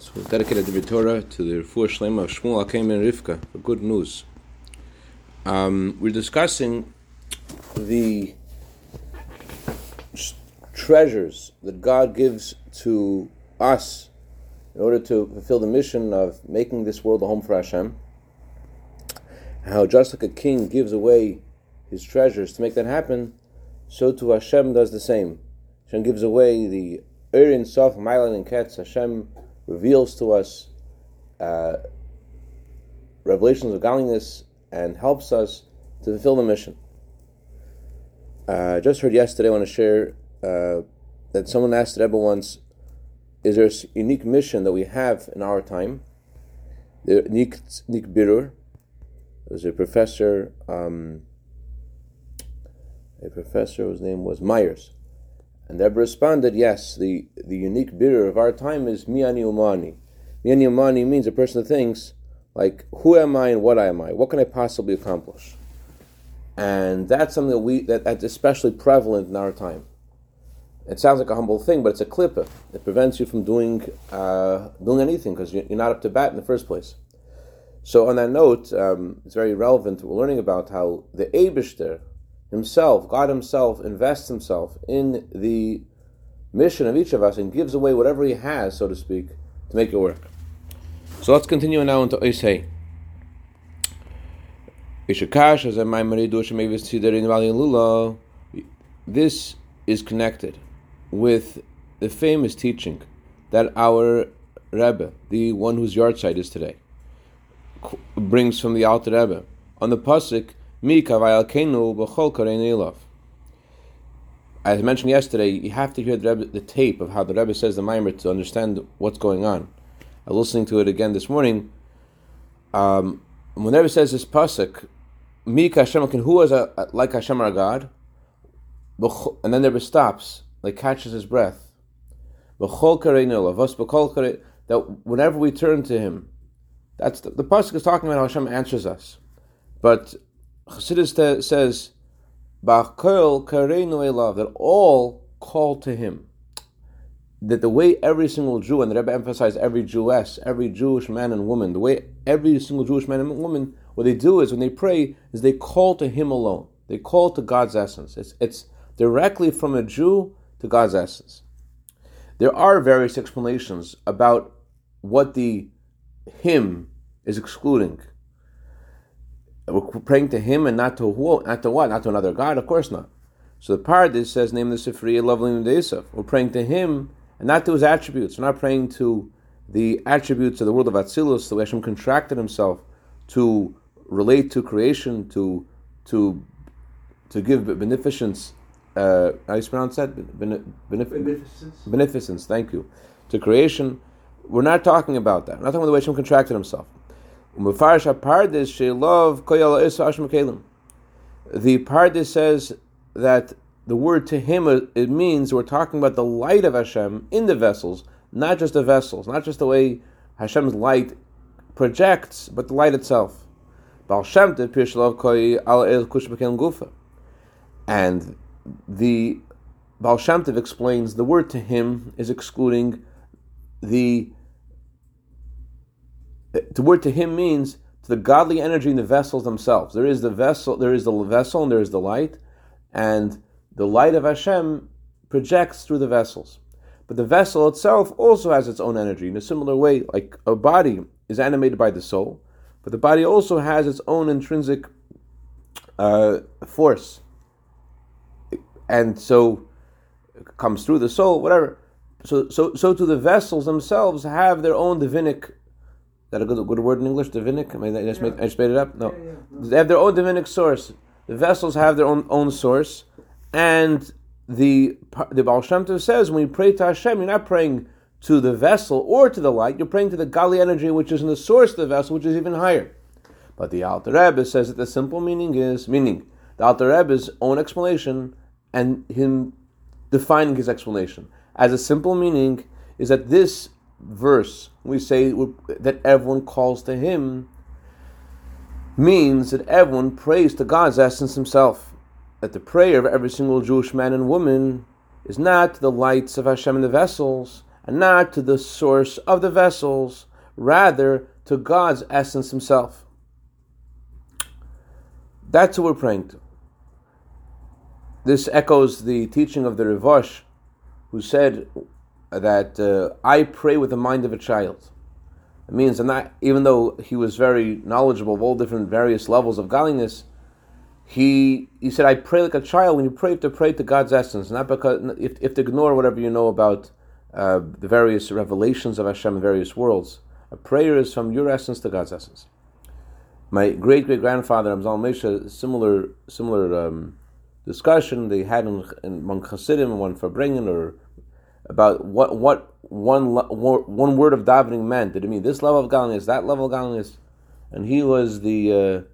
So we dedicated the Torah to the Refuah Shlema of Shmuel Akim and Rivka for good news. Um, we're discussing the treasures that God gives to us in order to fulfill the mission of making this world a home for Hashem. How just like a king gives away his treasures to make that happen, so too Hashem does the same. Hashem gives away the Urin, Sof, Mailan, and Ketz. Hashem reveals to us uh, revelations of godliness and helps us to fulfill the mission. Uh, I just heard yesterday, I want to share uh, that someone asked the Rebbe once, is there a unique mission that we have in our time? The Nik, Nik Birur, was a professor, um, a professor whose name was Myers. And Rebbe responded, yes, the, the unique birur of our time is miani umani. Miani umani means a person that thinks, like, who am I and what am I? What can I possibly accomplish? And that's something that we that, that's especially prevalent in our time. It sounds like a humble thing, but it's a klippa. It prevents you from doing uh, doing anything because you're not up to bat in the first place. So on that note, um, it's very relevant. We're learning about how the Abishter, himself, God himself, invests himself in the mission of each of us and gives away whatever he has, so to speak, to make it work. So let's continue now into Isay. This is connected with the famous teaching that our Rebbe, the one whose yahrzeit is today, brings from the Alter Rebbe on the pasuk As mentioned yesterday, you have to hear the, Rebbe, the tape of how the Rebbe says the Maimer to understand what's going on. I was listening to it again this morning. Um, when the Rebbe says this pasuk, Mi Hashem who is a, like Hashem our God, and then the Rebbe stops, like catches his breath. That whenever we turn to Him, that's the, the pasuk is talking about how Hashem answers us. But Chassidus says, that all call to him. That the way every single Jew, and the Rebbe emphasized every Jewess, every Jewish man and woman, the way every single Jewish man and woman, what they do is when they pray, is they call to him alone. They call to God's essence. It's, it's directly from a Jew to God's essence. There are various explanations about what the him is excluding we're praying to him and not to who, not to what, not to another god. Of course not. So the Pardes says, "Name the Sifriya, lovely Yisuf." We're praying to him and not to his attributes. We're not praying to the attributes of the world of Atzilus, the way Hashem contracted himself to relate to creation, to to to give beneficence. Uh, how do you pronounce that? Benef- beneficence. Beneficence. Thank you. To creation, we're not talking about that. We're not talking about the way Hashem contracted himself. The Pardes says that the word to him uh, it means we're talking about the light of Hashem in the vessels, not just the vessels, not just the way Hashem's light projects, but the light itself. And the Baal Shem Tov explains the word to him is excluding the the word to him means to the godly energy in the vessels themselves. There is the vessel, there is the vessel, and there is the light, and the light of Hashem projects through the vessels. But the vessel itself also has its own energy in a similar way, like a body is animated by the soul, but the body also has its own intrinsic uh, force, and so comes through the soul, whatever. So, so, so to the vessels themselves have their own divinic that a good, good word in English? Divinic? I, mean, I, just, yeah. made, I just made it up? No. Yeah, yeah. They have their own divinic source. The vessels have their own own source. And the the Baal Shem Tov says when you pray to Hashem, you're not praying to the vessel or to the light, you're praying to the godly energy which is in the source of the vessel, which is even higher. But the Alter Rebbe says that the simple meaning is, meaning, the Alter Rebbe's own explanation and him defining his explanation. As a simple meaning is that this verse, we say that everyone calls to Him, means that everyone prays to God's essence Himself. That the prayer of every single Jewish man and woman is not to the lights of Hashem in the vessels, and not to the source of the vessels, rather to God's essence Himself. That's who we're praying to. This echoes the teaching of the Rivosh, who said that uh, I pray with the mind of a child. It means I'm not, even though he was very knowledgeable of all different various levels of godliness, he he said, I pray like a child. When you pray, you have to pray to God's essence, not because if, if to ignore whatever you know about uh, the various revelations of Hashem in various worlds. A prayer is from your essence to God's essence. My great great grandfather Amzal Mesha, similar similar um, discussion they had in, in among Hasidim, one Farbrengen, or about what what one one word of davening meant. Did it mean this level of godliness, that level of godliness? And he was the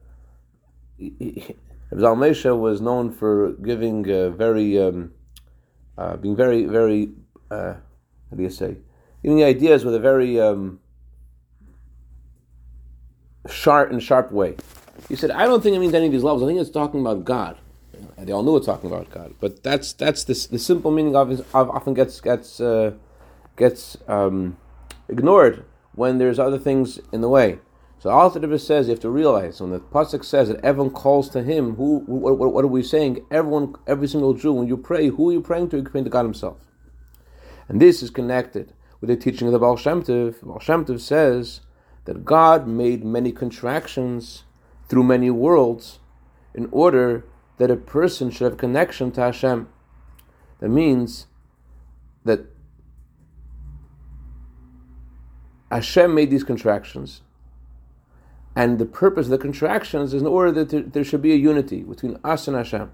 uh, Mesha was known for giving uh, very um, uh, being very very uh, how do you say giving the ideas with a very um, sharp and sharp way. He said, I don't think it means any of these levels. I think it's talking about God. And they all knew it's talking about God. But that's that's the, the simple meaning of it often gets gets uh, gets um, ignored when there's other things in the way. So Alter Rebbe says you have to realize when the pasuk says that everyone calls to him. Who? What, what, are we saying? Everyone, every single Jew, when you pray, who are you praying to? You're praying to God Himself, and this is connected with the teaching of the Baal Shem Tov. Baal Shem Tov says that God made many contractions through many worlds in order that a person should have connection to Hashem. That means that Hashem made these contractions, and the purpose of the contractions is in order that there, should be a unity between us and Hashem.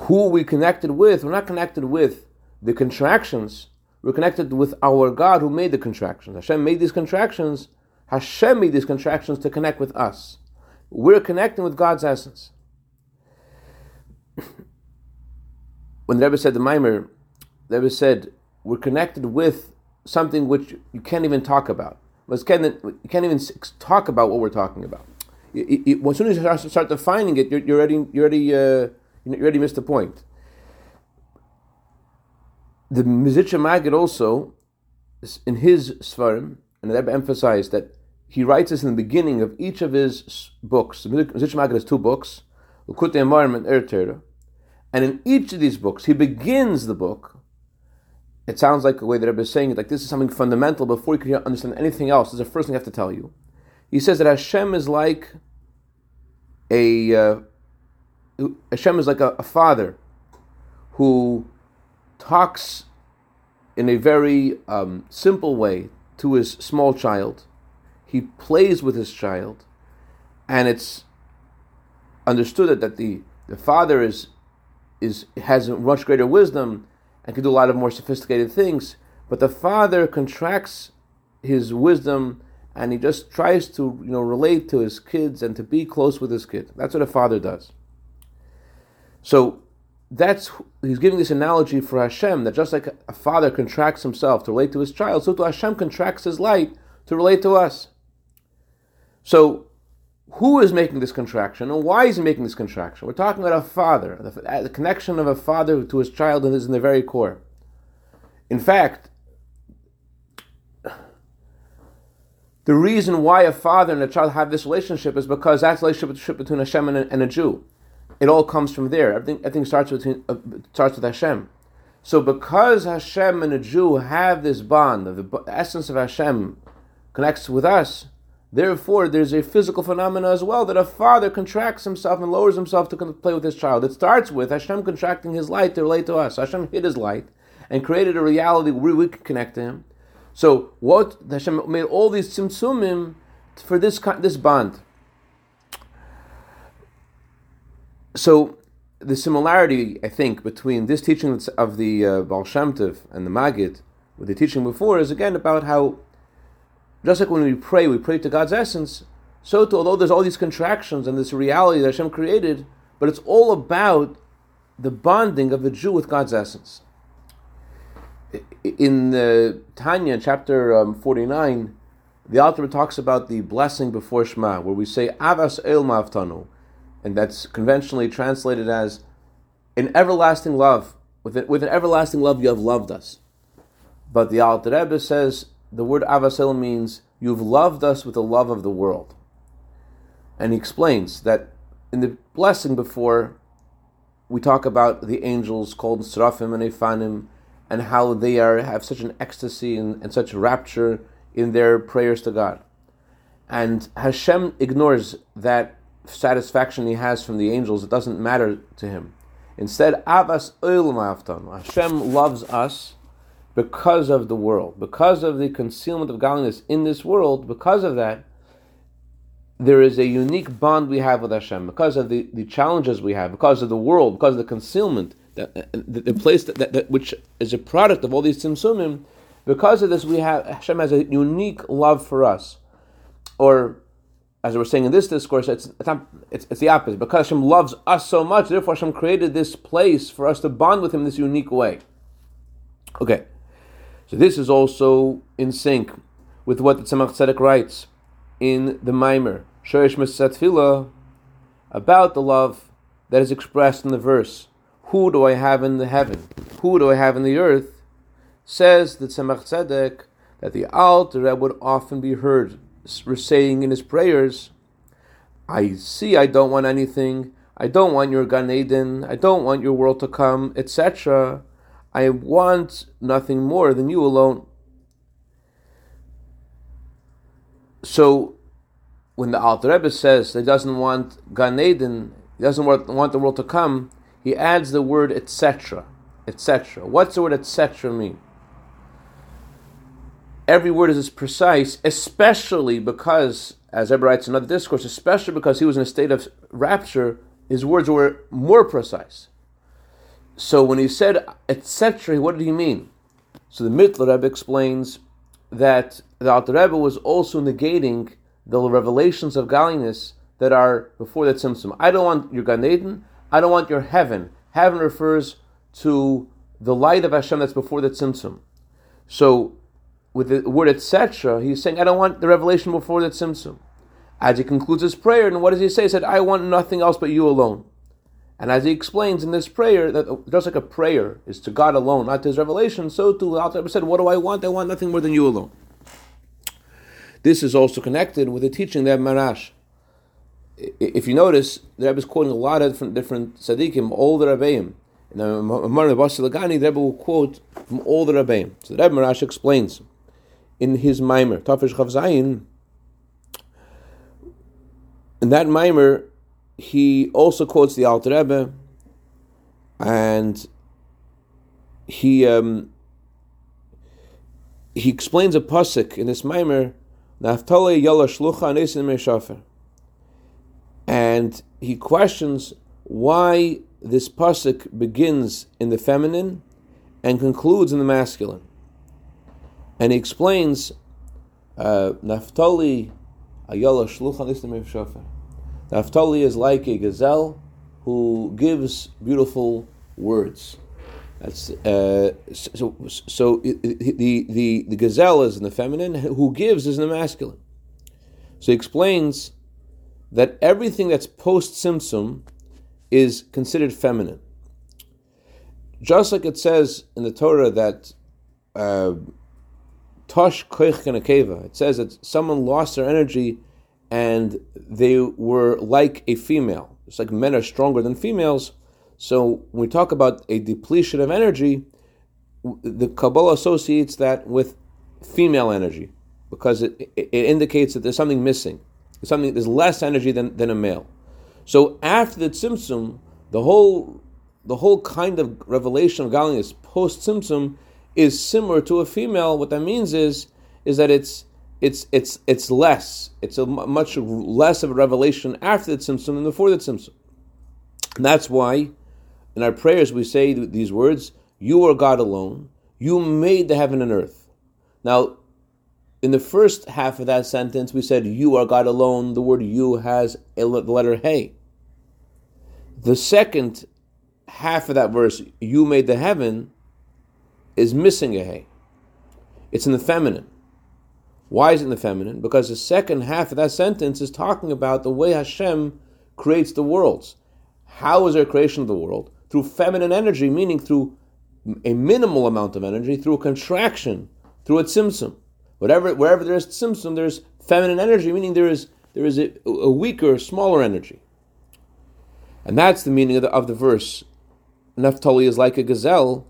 Who we connected with, we're not connected with the contractions, we're connected with our God who made the contractions. Hashem made these contractions, Hashem made these contractions to connect with us. We're connecting with God's essence. when the Rebbe said the Maimer, the Rebbe said, we're connected with something which you can't even talk about. You can't even talk about what we're talking about. as soon as you start defining it, you're, already, you're already, uh, you already missed the point. The Mizitcha Magid also, in his Svarim, and the Rebbe emphasized that he writes this in the beginning of each of his books. Mizitch Magid has two books, Ukute Amarim and Er And in each of these books, he begins the book. It sounds like the way that Rebbe is saying it, like this is something fundamental before you can understand anything else. This is the first thing I have to tell you. He says that Hashem is like a uh, Hashem is like a, a father who talks in a very um, simple way to his small child he plays with his child, and it's understood that the, the father is is has much greater wisdom and can do a lot of more sophisticated things, but the father contracts his wisdom and he just tries to you know relate to his kids and to be close with his kid. That's what a father does. So that's he's giving this analogy for Hashem that just like a father contracts himself to relate to his child, so to Hashem contracts his light to relate to us. So, who is making this contraction and why is he making this contraction? We're talking about a father. The, the connection of a father to his child is in the very core. In fact, the reason why a father and a child have this relationship is because that's relationship between Hashem and a, and a Jew. It all comes from there. Everything, everything starts, between, uh, starts with Hashem. So because Hashem and a Jew have this bond, the essence of Hashem connects with us, Therefore, there's a physical phenomena as well that a father contracts himself and lowers himself to play with his child. It starts with Hashem contracting his light to relate to us. Hashem hid his light and created a reality where we could connect to him. So, what Hashem made all these tzimtzumim for this this bond. So, the similarity I think between this teaching of the uh, Baal Shem Tov and the Magid with the teaching before is again about how just like when we pray, we pray to God's essence, so too, although there's all these contractions and this reality that Hashem created, but it's all about the bonding of the Jew with God's essence. In the Tanya, chapter um, 49, the author talks about the blessing before Shema, where we say Avas El Mavtanu, and that's conventionally translated as an everlasting love. With, with an everlasting love, you have loved us. But the Alter Rebbe says the word Avasil means you've loved us with the love of the world. And he explains that in the blessing before, we talk about the angels called Srafim and Efanim, and how they are have such an ecstasy and, and such rapture in their prayers to God. And Hashem ignores that satisfaction he has from the angels. It doesn't matter to him. Instead, Avas Hashem loves us because of the world, because of the concealment of godliness in this world. Because of that, there is a unique bond we have with Hashem. Because of the, the challenges we have, because of the world, because of the concealment, that, uh, uh, the, the place that, that, that, which is a product of all these tzimtzumim. Because of this, we have Hashem has a unique love for us, or as we're saying in this discourse, it's, it's, it's, the opposite. Because Hashem loves us so much, therefore Hashem created this place for us to bond with Him this unique way. Okay, so this is also in sync with what the Tzemach Tzedek writes in the Maimer, Shoresh Mesatfila, about the love that is expressed in the verse, Who do I have in the heaven? Who do I have in the earth? Says the Tzemach Tzedek that the Alter Rebbe would often be heard saying in his prayers, I see I don't want anything, I don't want your Gan Eden, I don't want your world to come, etc. I want nothing more than you alone. So, when the Alter Rebbe says that he doesn't want Gan Eden, he doesn't want, the world to come, he adds the word etc. etc. What's the word etc. mean? every word is as precise, especially because, as Rebbe writes in another discourse, especially because he was in a state of rapture, his words were more precise. So when he said etc., what did he mean? So the Mittler Rebbe explains that the Alter Rebbe was also negating the revelations of godliness that are before that Tzimtzum. I don't want your Gan Eden, I don't want your heaven. Heaven refers to the light of Hashem that's before the Tzimtzum. So with the word etc., he's saying, I don't want the revelation before the tzimtzum. As he concludes his prayer, and what does he say? He said, I want nothing else but you alone. And as he explains in this prayer, that just like a prayer is to God alone, not to his revelation, so too Alter said, What do I want? I want nothing more than you alone. This is also connected with the teaching that Maharash. If you notice, the Rebbe is quoting a lot of different different tzaddikim, all the Rebbeim. In the Amar Lagani, the Rebbe will quote from all the Rebbeim. So the Rebbe Maharash explains in his mimer, Tafish Chavzayin. In that mimer, he also quotes the Alter Rebbe, and he um, he explains a pasuk in this mimer, Naftali Shlucha Nesin and he questions why this pasuk begins in the feminine and concludes in the masculine. And he explains, uh, Naftali Ayala Shluchan Shofer. Naftali is like a gazelle who gives beautiful words. That's uh, so. So the, the the gazelle is in the feminine. Who gives is in the masculine. So he explains that everything that's post tzimtzum is considered feminine. Just like it says in the Torah that uh, Tosh koich keva. It says that someone lost their energy and they were like a female. It's like men are stronger than females. So when we talk about a depletion of energy, the Kabbalah associates that with female energy because it, it, indicates that there's something missing. There's something there's less energy than, than a male. So after the tzimtzum, the whole the whole kind of revelation of godliness post tzimtzum is similar to a female, what that means is is that it's it's it's it's less. It's a much less of a revelation after the tzimtzum than before the tzimtzum. And that's why in our prayers we say these words: "You are God alone. You made the heaven and earth." Now, in the first half of that sentence, we said, "You are God alone." The word "you" has the letter "hey." The second half of that verse, "You made the heaven," is missing a hey. It's in the feminine. Why is it in the feminine? Because the second half of that sentence is talking about the way Hashem creates the worlds. How is there creation of the world? Through feminine energy, meaning through a minimal amount of energy through a contraction, through a tzimtzum. Whatever, wherever there is tzimtzum, there's feminine energy, meaning there is there is a, a weaker, smaller energy. And that's the meaning of the, of the verse. Naphtali is like a gazelle.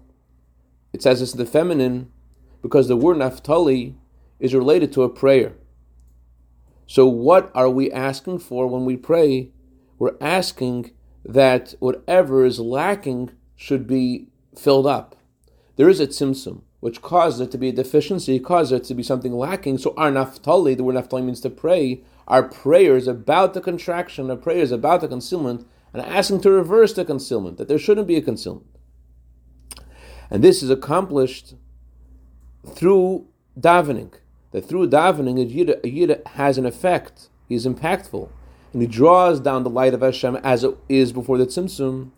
It says it's the feminine because the word Naphtali is related to a prayer. So, what are we asking for when we pray? We're asking that whatever is lacking should be filled up. There is a tzimtzum, which causes it to be a deficiency, causes it to be something lacking. So, our Naphtali, the word Naphtali means to pray, our prayers about the contraction, our prayers about the concealment, and asking to reverse the concealment, that there shouldn't be a concealment. And this is accomplished through davening. That through davening, a yid, a yid has an effect. He is impactful. And he draws down the light of Hashem as it is before the Tzimtzum.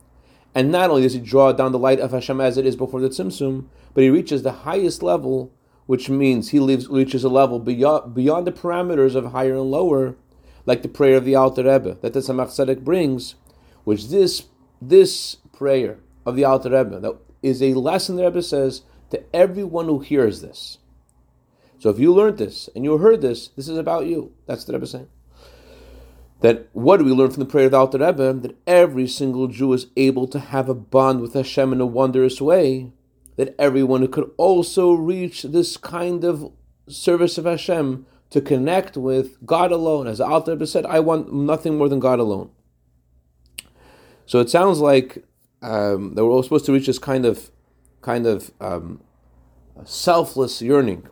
And not only does he draw down the light of Hashem as it is before the Tzimtzum, but he reaches the highest level, which means he reaches a level beyond, beyond the parameters of higher and lower, like the prayer of the Alter Rebbe that the Tzemach Tzedek brings, which this this prayer of the Alter Rebbe that is a lesson the Rebbe says to everyone who hears this. So if you learned this and you heard this, this is about you. That's the Rebbe saying. That what do we learn from the prayer of the Alter Rebbe? That every single Jew is able to have a bond with Hashem in a wondrous way. That everyone could also reach this kind of service of Hashem to connect with God alone. As the Alter Rebbe said, I want nothing more than God alone. So it sounds like um, that we're all supposed to reach this kind of, kind of um, selfless yearning.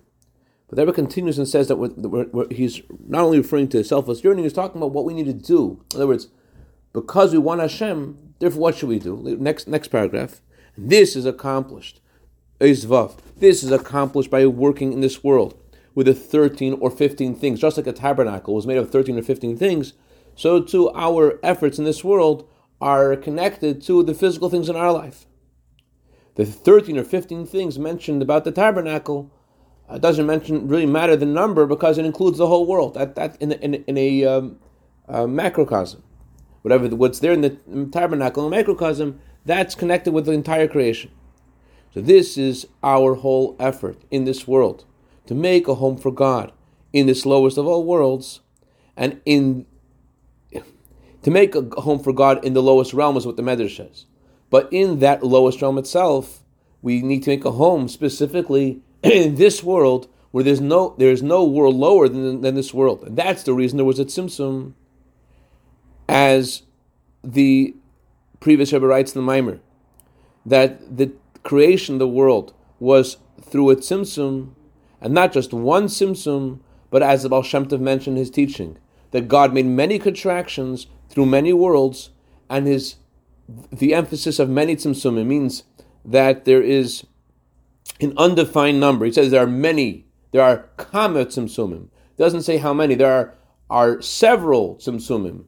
But the Rebbe continues and says that we're, we're, we're, he's not only referring to selfless yearning, he's talking about what we need to do. In other words, because we want Hashem, therefore, what should we do? Next, next paragraph. This is accomplished. This is accomplished by working in this world with the 13 or 15 things. Just like a tabernacle was made of 13 or 15 things, so too our efforts in this world are connected to the physical things in our life. The 13 or 15 things mentioned about the tabernacle uh, doesn't mention really matter the number because it includes the whole world. That that in, in, in a um, uh, macrocosm, whatever the, what's there in the tabernacle, the macrocosm, that's connected with the entire creation. So this is our whole effort in this world to make a home for God in this lowest of all worlds, and in to make a home for God in the lowest realm is what the Medrash says. But in that lowest realm itself, we need to make a home specifically in this world where there's no there's no world lower than, than this world. And that's the reason there was a tzimtzum, as the previous Rebbe writes in the Maimer, that the creation of the world was through a tzimtzum, and not just one tzimtzum, but as the Baal Shem Tov mentioned in his teaching, that God made many contractions through many worlds, and his the emphasis of many tzimtzumim means that there is an undefined number. He says there are many. There are kama tzimtzumim. Doesn't say how many. There are are several tzimtzumim,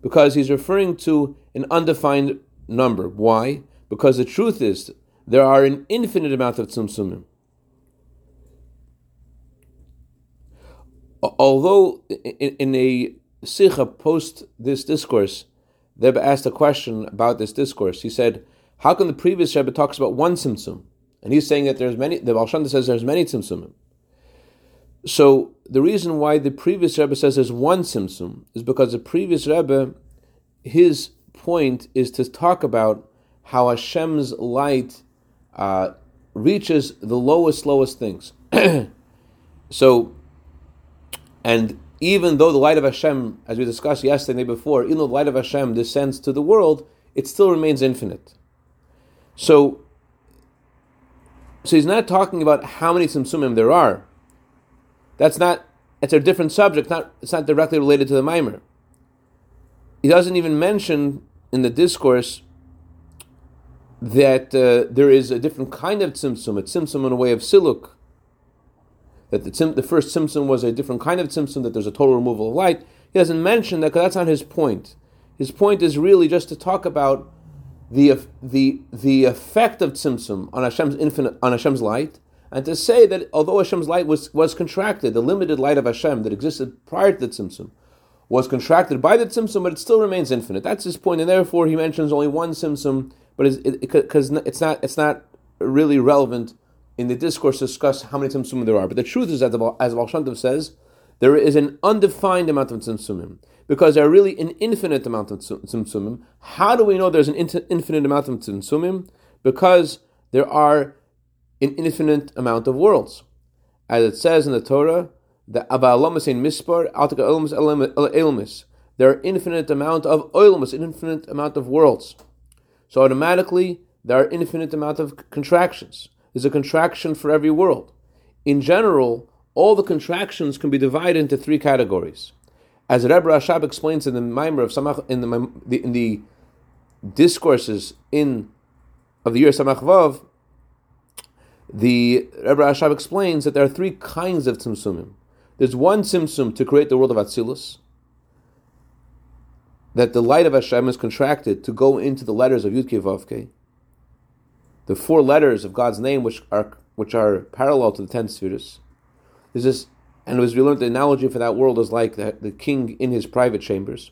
because he's referring to an undefined number. Why? Because the truth is there are an infinite amount of tzimtzumim. Although in, in a Sikha post this discourse, Rebbe asked a question about this discourse. He said, "How come the previous Rebbe talks about one tzimtzum, and he's saying that there's many? The Shem says there's many tzimtzumim. So the reason why the previous Rebbe says there's one tzimtzum is because the previous Rebbe, his point is to talk about how Hashem's light uh, reaches the lowest, lowest things. so, and even though the light of Hashem, as we discussed yesterday before, even though the light of Hashem descends to the world, it still remains infinite. So, so he's not talking about how many tzimtzumim there are. That's not. It's a different subject. Not. It's not directly related to the mimer. He doesn't even mention in the discourse that uh, there is a different kind of tzimtzum, a tzimtzum in a way of siluk that the, tzim, the first tzimtzum was a different kind of tzimtzum, that there's a total removal of light. He doesn't mention that because that's not his point. His point is really just to talk about the the the effect of tzimtzum on Hashem's infinite on Hashem's light, and to say that although Hashem's light was was contracted, the limited light of Hashem that existed prior to the tzimtzum was contracted by the tzimtzum, but it still remains infinite. That's his point, and therefore he mentions only one tzimtzum, but because it, it, it's not it's not really relevant in the discourse to discuss how many tzimtzumim there are. But the truth is that, as Baal says, there is an undefined amount of tzimtzumim because there are really an infinite amount of tzimtzumim. How do we know there's an infinite amount of tzimtzumim? Because there are an infinite amount of worlds. As it says in the Torah, the Abalamas in Mispar, Elmis, there are infinite amount of oilmas, an infinite amount of worlds. So automatically there are infinite amount of contractions. There's a contraction for every world. In general, all the contractions can be divided into three categories. As Rebbe Rashab explains in the Maimer of Samach, in the, in the discourses in of the year Samach Vav, the Rebbe Rashab explains that there are three kinds of tzimtzumim. There's one tzimtzum to create the world of Atzilus, that the light of Hashem is contracted to go into the letters of Yud Vavke, the four letters of God's name, which are which are parallel to the ten spheres. There's this, and as we learned, the analogy for that world is like the, the king in his private chambers.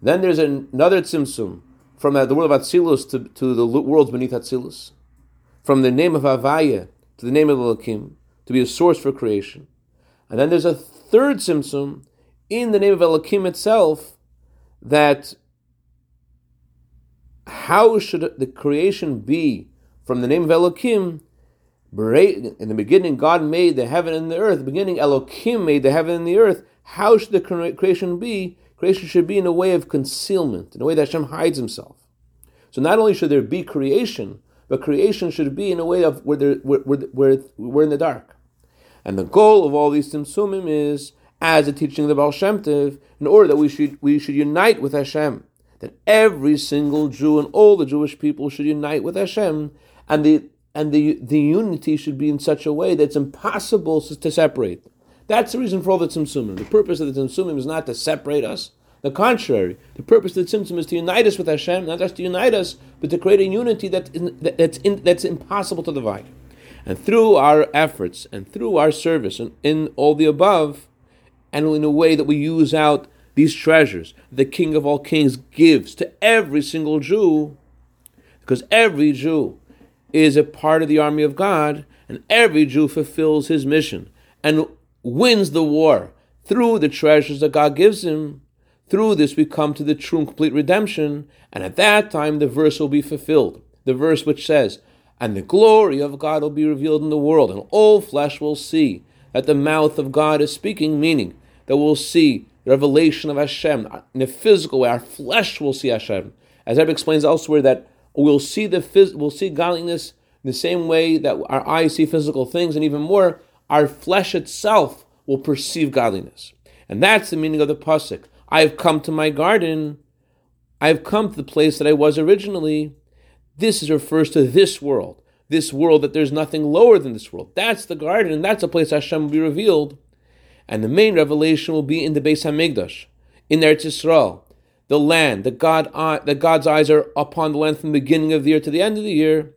Then there's another tzimtzum from the world of Atzilus to, to the worlds beneath Atzilus from the name of Avaya to the name of Elohim, to be a source for creation. And then there's a third Tzimtzum in the name of Elohim itself that how should the creation be from the name of Elohim? In the beginning, God made the heaven and the earth. The beginning, Elohim made the heaven and the earth. How should the creation be? Creation should be in a way of concealment, in a way that Hashem hides himself. So not only should there be creation, but creation should be in a way of where, where, where, we're in the dark. And the goal of all these Tzimtzumim is, as a teaching of the Baal Shem Tov, in order that we should, we should unite with Hashem. That every single Jew and all the Jewish people should unite with Hashem, and the and the, the unity should be in such a way that it's impossible to separate. That's the reason for all the tzimtzumim. The purpose of the tzimtzumim is not to separate us, the contrary, the purpose of the tzimtzum is to unite us with Hashem, not just to unite us, but to create a unity that that's, in, that's impossible to divide. And through our efforts and through our service and in all the above, and in a way that we use out these treasures, the King of all kings gives to every single Jew, because every Jew is a part of the army of God, and every Jew fulfills his mission and wins the war through the treasures that God gives him through this, we come to the true and complete redemption, and at that time the verse will be fulfilled. The verse which says, And the glory of God will be revealed in the world, and all flesh will see that the mouth of God is speaking, meaning that we'll see revelation of Hashem in a physical way. Our flesh will see Hashem. As Rebbe explains elsewhere, that we'll see the phys- we'll see godliness in the same way that our eyes see physical things, and even more, our flesh itself will perceive godliness. And that's the meaning of the pasuk. I have come to my garden. I have come to the place that I was originally. This is refers to this world, this world that there's nothing lower than this world. That's the garden, and that's a place Hashem will be revealed. And the main revelation will be in the Beis Hamikdash, in Eretz Yisrael, the land that God that God's eyes are upon the land from the beginning of the year to the end of the year.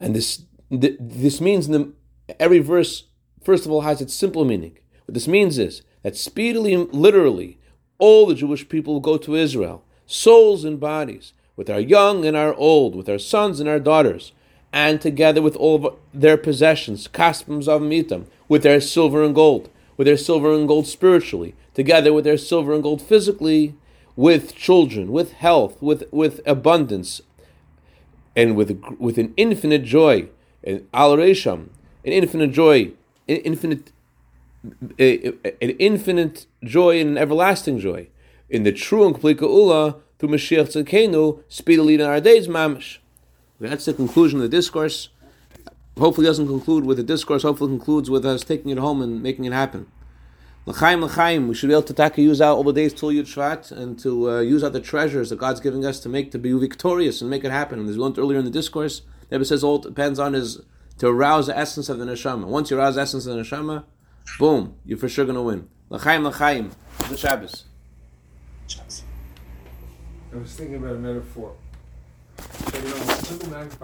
And this this means the, every verse, first of all, has its simple meaning. What this means is that speedily, literally, all the Jewish people will go to Israel, souls and bodies, with our young and our old, with our sons and our daughters, and together with all their possessions, kaspim of mitam, with their silver and gold, with their silver and gold spiritually, together with their silver and gold physically, with children, with health, with, with abundance, and with, with an infinite joy, an al an infinite joy, an infinite an infinite joy and an everlasting joy in the true and complete Geula through Mashiach Tzidkenu, speedily in our days, mamish. That's the conclusion of the discourse. Hopefully, doesn't conclude with the discourse. Hopefully, concludes with us taking it home and making it happen. L'chaim, l'chaim. We should be able to take, use out all the days till Yud and to uh, use out the treasures that God's giving us to make to be victorious and make it happen. And as we learned earlier in the discourse, Rebbe says all depends on is to arouse the essence of the neshama. Once you arouse the essence of the neshama, Boom, you're for sure gonna win. L'chaim, l'chaim. The Shabbos. I was thinking about a metaphor.